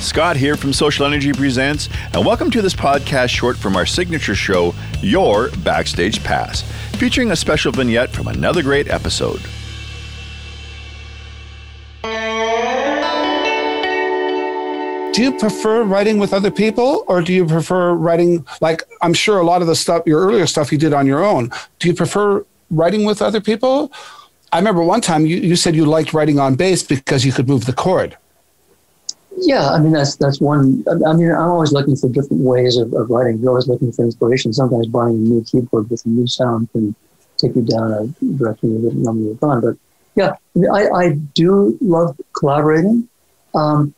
Scott here from SocialNRG Presents, and welcome to this podcast short from our signature show, Your Backstage Pass, featuring a special vignette from another great episode. do you prefer writing with other people or do you prefer writing like i'm sure a lot of the stuff your earlier stuff you did on your own do you prefer writing with other people i remember one time you, you said you liked writing on bass because you could move the chord yeah i mean that's that's one i mean i'm always looking for different ways of, of writing you're always looking for inspiration sometimes buying a new keyboard with a new sound can take you down a direction you didn't normally have gone but yeah I, I do love collaborating um,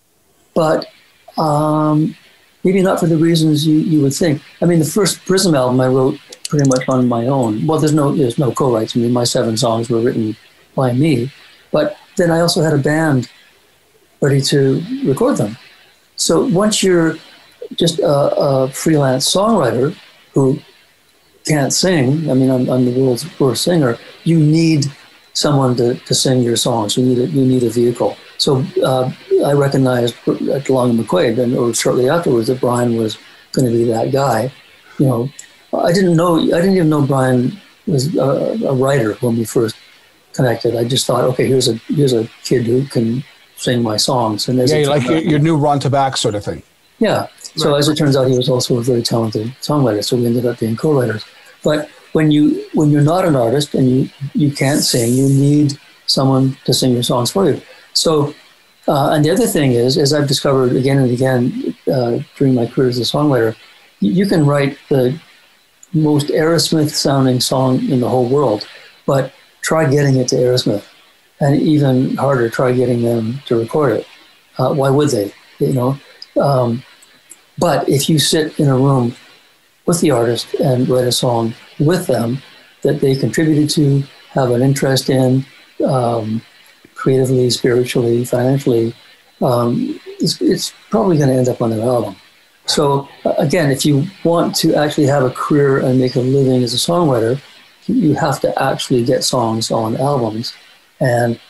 but um, maybe not for the reasons you, you would think. I mean, the first Prism album I wrote pretty much on my own. Well, there's no there's no co-writes. I mean, my seven songs were written by me, but then I also had a band ready to record them. So once you're just a, a freelance songwriter who can't sing, I mean, I'm, I'm, the world's worst singer. You need someone to, to sing your songs. You need a, you need a vehicle. So uh, I recognized along McQuaid, and or shortly afterwards, that Bryan was going to be that guy. You know, I didn't know. I didn't even know Bryan was a, a writer when we first connected. I just thought, okay, here's a here's a kid who can sing my songs. And yeah, like your, your, new Ron Tabak sort of thing. Yeah. So right. as it turns out, he was also a very talented songwriter. So we ended up being co-writers. But when you when you're not an artist and you you can't sing, you need someone to sing your songs for you. So, uh, and the other thing is, as I've discovered again and again uh, during my career as a songwriter, you can write the most Aerosmith sounding song in the whole world, but try getting it to Aerosmith, and even harder, try getting them to record it. Uh, why would they? You know. Um, but if you sit in a room with the artist and write a song with them that they contributed to, have an interest in, um, creatively, spiritually, financially, um, it's, it's, probably going to end up on their album. So uh, again, if you want to actually have a career and make a living as a songwriter, you have to actually get songs on albums. And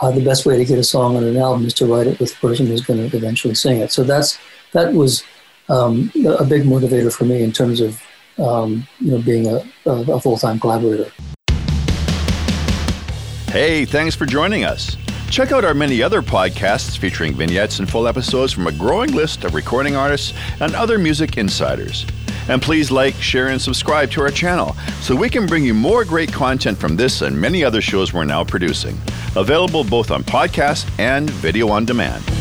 uh, the best way to get a song on an album is to write it with the person who's going to eventually sing it. So that's that was um, a big motivator for me in terms of um, you know being a, a full time collaborator. Hey, thanks for joining us. Check out our many other podcasts featuring vignettes and full episodes from a growing list of recording artists and other music insiders. And please like, share, and subscribe to our channel so we can bring you more great content from this and many other shows we're now producing. Available both on podcast and video on demand.